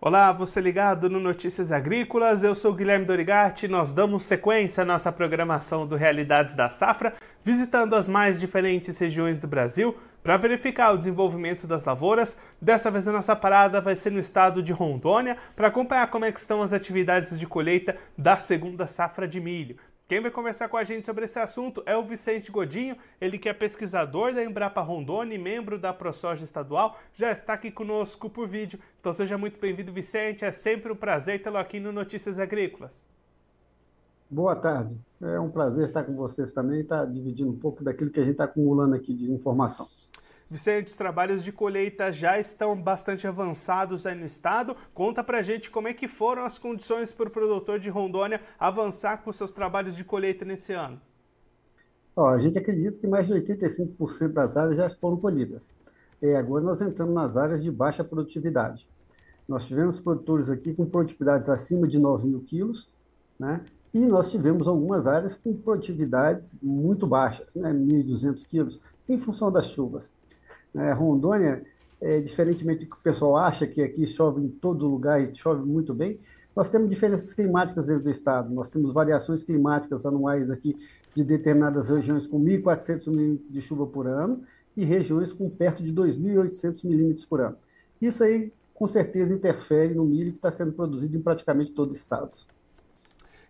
Olá, você ligado no Notícias Agrícolas, eu sou Guilherme Dorigatti nós damos sequência à nossa programação do Realidades da Safra, visitando as mais diferentes regiões do Brasil para verificar o desenvolvimento das lavouras. Dessa vez a nossa parada vai ser no estado de Rondônia para acompanhar como é estão as atividades de colheita da segunda safra de milho. Quem vai conversar com a gente sobre esse assunto é o Vicente Godinho, ele que é pesquisador da Embrapa Rondônia e membro da ProSoja Estadual, já está aqui conosco por vídeo. Então seja muito bem-vindo, Vicente, é sempre um prazer tê-lo aqui no Notícias Agrícolas. Boa tarde, é um prazer estar com vocês também, estar dividindo um pouco daquilo que a gente está acumulando aqui de informação. Vicente, os trabalhos de colheita já estão bastante avançados aí no estado. Conta pra gente como é que foram as condições para o produtor de Rondônia avançar com seus trabalhos de colheita nesse ano. Ó, a gente acredita que mais de 85% das áreas já foram colhidas. E agora nós entramos nas áreas de baixa produtividade. Nós tivemos produtores aqui com produtividades acima de 9 mil quilos, né? E nós tivemos algumas áreas com produtividades muito baixas, né? 1.200 quilos, em função das chuvas. Né? Rondônia, é, diferentemente do que o pessoal acha, que aqui chove em todo lugar e chove muito bem, nós temos diferenças climáticas dentro do estado. Nós temos variações climáticas anuais aqui de determinadas regiões com 1.400 milímetros de chuva por ano e regiões com perto de 2.800 milímetros por ano. Isso aí, com certeza, interfere no milho que está sendo produzido em praticamente todo o estado.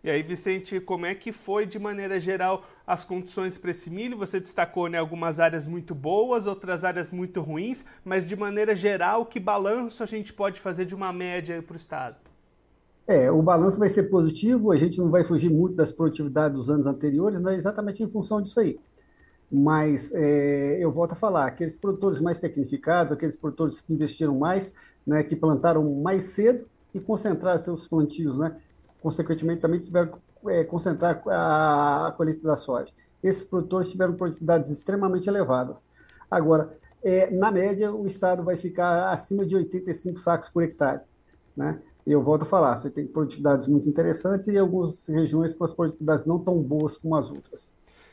E aí, Vicente, como é que foi de maneira geral as condições para esse milho? Você destacou né, algumas áreas muito boas, outras áreas muito ruins, mas de maneira geral, que balanço a gente pode fazer de uma média para o estado? É, o balanço vai ser positivo, a gente não vai fugir muito das produtividades dos anos anteriores, né, exatamente em função disso aí. Mas é, eu volto a falar, aqueles produtores mais tecnificados, aqueles produtores que investiram mais, né, que plantaram mais cedo e concentraram seus plantios, né, consequentemente também tiveram que é, concentrar a, a colheita da soja. Esses produtores tiveram produtividades extremamente elevadas. Agora, é, na média, o Estado vai ficar acima de 85 sacos por hectare. Né? Eu volto a falar, você tem produtividades muito interessantes e algumas regiões com as produtividades não tão boas como as outras.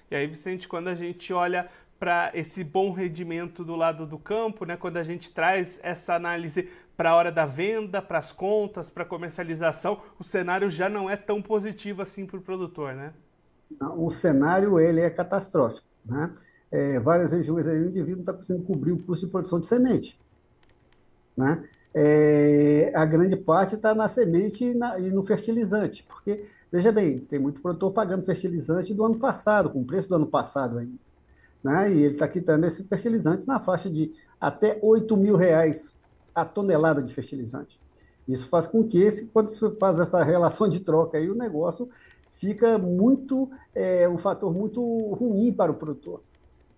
E aí, Vicente, quando a gente olha para esse bom rendimento do lado do campo, né? quando a gente traz essa análise para a hora da venda, para as contas, para a comercialização, o cenário já não é tão positivo assim para o produtor, né? O cenário ele é catastrófico. Né? É, várias regiões aí o indivíduo não está conseguindo cobrir o custo de produção de semente. Né? É, a grande parte está na semente e, na, e, no fertilizante, porque, veja bem, tem muito produtor pagando fertilizante do ano passado, com o preço do ano passado ainda né? e ele está quitando esse fertilizante na faixa de até 8 mil reais a tonelada de fertilizante. Isso faz com que, esse, quando você faz essa relação de troca, aí, o negócio fica muito, é, um fator muito ruim para o produtor.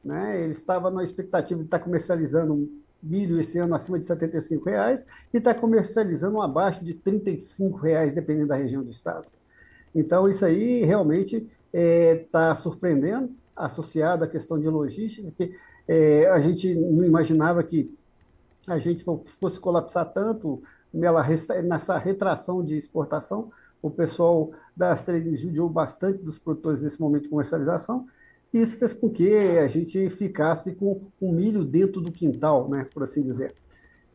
Né? Ele estava na expectativa de estar comercializando milho esse ano acima de 75 reais e está comercializando abaixo de R$ reais, dependendo da região do estado. Então, isso aí realmente está é, tá surpreendendo associada à questão de logística, que é, a gente não imaginava que a gente fosse colapsar tanto nessa retração de exportação. O pessoal das trades judiou bastante dos produtores nesse momento de comercialização, e isso fez com que a gente ficasse com o milho dentro do quintal, né, por assim dizer.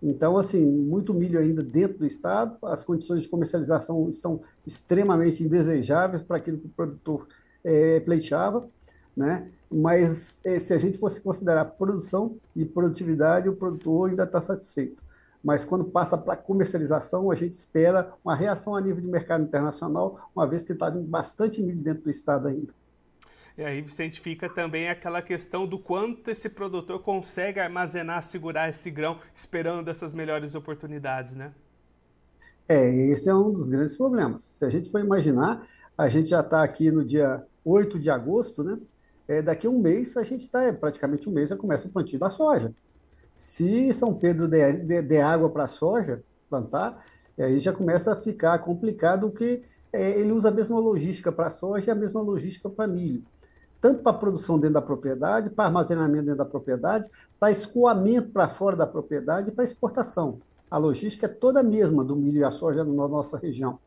Então, assim, muito milho ainda dentro do estado, as condições de comercialização estão extremamente indesejáveis para aquilo que o produtor é, pleiteava né? Mas eh, se a gente fosse considerar produção e produtividade, o produtor ainda está satisfeito. Mas quando passa para comercialização, a gente espera uma reação a nível de mercado internacional, uma vez que está bastante milho dentro do estado ainda. E aí, Vicente, fica também aquela questão do quanto esse produtor consegue armazenar, segurar esse grão, esperando essas melhores oportunidades, né? É, esse é um dos grandes problemas. Se a gente for imaginar, a gente já está aqui no dia 8 de agosto, né? É, daqui a um mês a gente está, é, praticamente um mês, já começa o plantio da soja. Se São Pedro der, der, der água para a soja plantar, aí já começa a ficar complicado, que é, ele usa a mesma logística para soja e a mesma logística para milho. Tanto para produção dentro da propriedade, para armazenamento dentro da propriedade, para escoamento para fora da propriedade e para exportação. A logística é toda a mesma do milho e a soja na nossa região.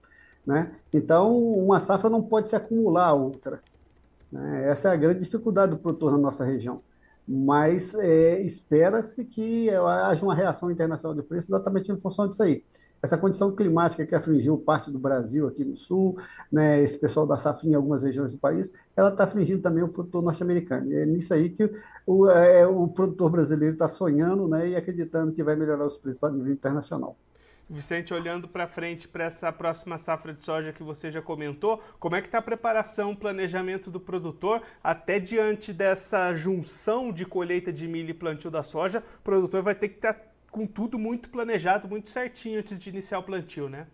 Né? Então, uma safra não pode se acumular a outra. Né? Essa é a grande dificuldade do produtor na nossa região. mas é, espera-se que haja uma reação internacional de preço exatamente em função disso aí. Essa condição climática que afligiu parte do Brasil aqui no sul, né, esse pessoal da safra em algumas regiões do país, ela está afligindo também o produtor norte-americano. É nisso aí que o, é, o produtor brasileiro está sonhando né, e acreditando que vai melhorar os preços a nível internacional. Vicente, olhando para frente para essa próxima safra de soja que você já comentou, como é que está a preparação, o planejamento do produtor até diante dessa junção de colheita de milho e plantio da soja? O produtor vai ter que estar tá com tudo muito planejado, muito certinho antes de iniciar o plantio, né?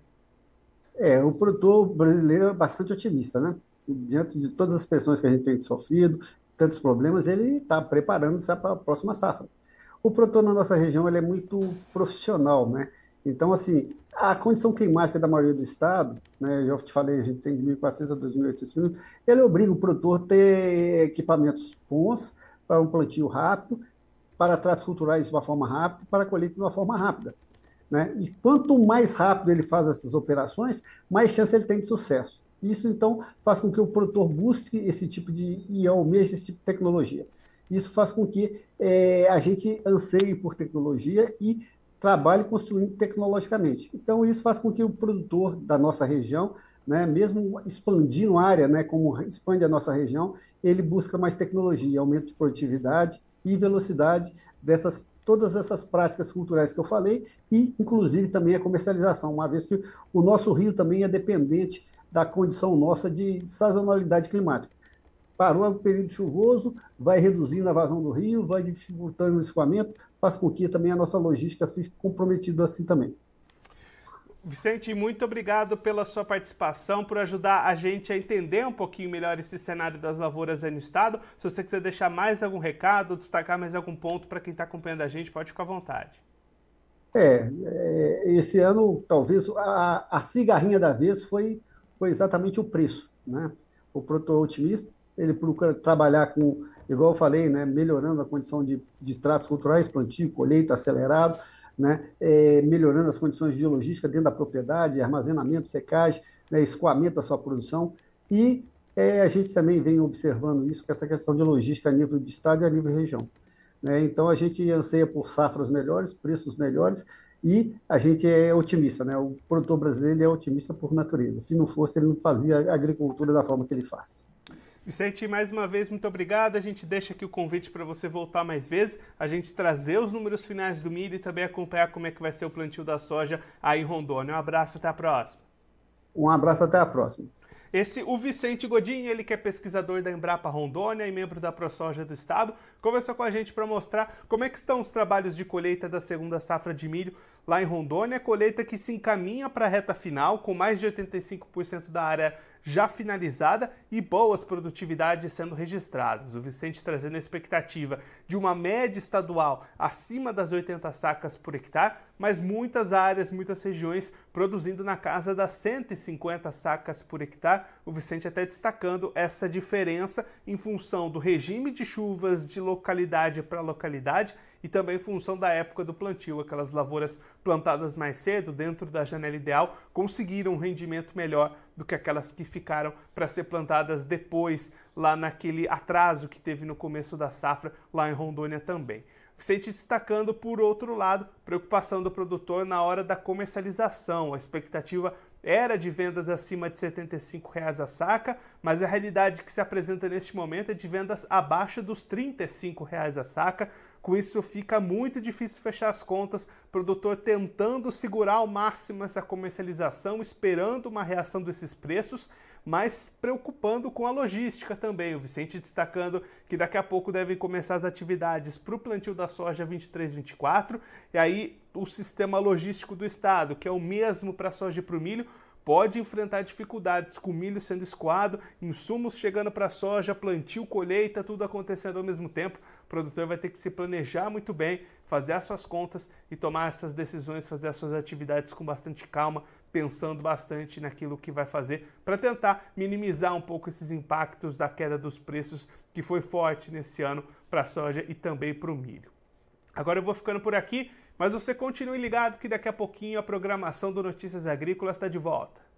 É, o produtor brasileiro é bastante otimista, né? Diante de todas as pressões que a gente tem sofrido, tantos problemas, ele está preparando-se para a próxima safra. O produtor na nossa região ele é muito profissional, né? Então, assim, a condição climática da maioria do estado, né, eu já te falei, a gente tem de 1.400 a 2.800 minutos, ele obriga o produtor a ter equipamentos bons para um plantio rápido, para tratos culturais de uma forma rápida, para colheita de uma forma rápida. Né? E quanto mais rápido ele faz essas operações, mais chance ele tem de sucesso. Isso, então, faz com que o produtor busque esse tipo de, e almeje esse tipo de tecnologia. Isso faz com que é, a gente anseie por tecnologia e trabalhe construindo tecnologicamente. Então, isso faz com que o produtor da nossa região, né, mesmo expandindo a área, né, como expande a nossa região, ele busca mais tecnologia, aumento de produtividade e velocidade dessas todas essas práticas culturais que eu falei e, inclusive, também a comercialização, uma vez que o nosso rio também é dependente da condição nossa de sazonalidade climática parou o período chuvoso, vai reduzindo a vazão do rio, vai dificultando o escoamento, faz com que também a nossa logística fique comprometida assim também. Vicente, muito obrigado pela sua participação, por ajudar a gente a entender um pouquinho melhor esse cenário das lavouras aí no estado. Se você quiser deixar mais algum recado, destacar mais algum ponto para quem está acompanhando a gente, pode ficar à vontade. É, é esse ano, talvez, a, a cigarrinha da vez foi, foi exatamente o preço. Né? O produtor otimista ele procura trabalhar com, igual eu falei, né, melhorando a condição de, de tratos culturais, plantio, colheita acelerado, né, é, melhorando as condições de logística dentro da propriedade, armazenamento, secagem, né, escoamento da sua produção. E é, a gente também vem observando isso, com essa questão de logística a nível de estado e a nível região. Né? Então, a gente anseia por safras melhores, preços melhores, e a gente é otimista. Né? O produtor brasileiro é otimista por natureza. Se não fosse, ele não fazia agricultura da forma que ele faz. Vicente, mais uma vez, muito obrigado. A gente deixa aqui o convite para você voltar mais vezes, a gente trazer os números finais do milho e também acompanhar como é que vai ser o plantio da soja aí em Rondônia. Um abraço, até a próxima. Um abraço, até a próxima. Esse, o Vicente Godinho, ele que é pesquisador da Embrapa Rondônia e membro da ProSoja do Estado, conversou com a gente para mostrar como é que estão os trabalhos de colheita da segunda safra de milho lá em Rondônia, colheita que se encaminha para a reta final, com mais de 85% da área já finalizada e boas produtividades sendo registradas. O Vicente trazendo a expectativa de uma média estadual acima das 80 sacas por hectare, mas muitas áreas, muitas regiões produzindo na casa das 150 sacas por hectare. O Vicente até destacando essa diferença em função do regime de chuvas de localidade para localidade e também em função da época do plantio. Aquelas lavouras plantadas mais cedo, dentro da janela ideal, conseguiram um rendimento melhor do que aquelas que ficaram para ser plantadas depois, lá naquele atraso que teve no começo da safra, lá em Rondônia também. Vicente destacando, por outro lado, preocupação do produtor na hora da comercialização. A expectativa era de vendas acima de 75 reais a saca, mas a realidade que se apresenta neste momento é de vendas abaixo dos 35 reais a saca, com isso fica muito difícil fechar as contas, produtor tentando segurar ao máximo essa comercialização, esperando uma reação desses preços, mas preocupando com a logística também. O Vicente destacando que daqui a pouco devem começar as atividades para o plantio da soja 23-24, e aí o sistema logístico do estado, que é o mesmo para a soja e para o milho, pode enfrentar dificuldades com milho sendo escoado, insumos chegando para a soja, plantio, colheita, tudo acontecendo ao mesmo tempo. O produtor vai ter que se planejar muito bem, fazer as suas contas e tomar essas decisões, fazer as suas atividades com bastante calma, pensando bastante naquilo que vai fazer para tentar minimizar um pouco esses impactos da queda dos preços que foi forte nesse ano para a soja e também para o milho. Agora eu vou ficando por aqui. Mas você continue ligado que daqui a pouquinho a programação do Notícias Agrícolas está de volta.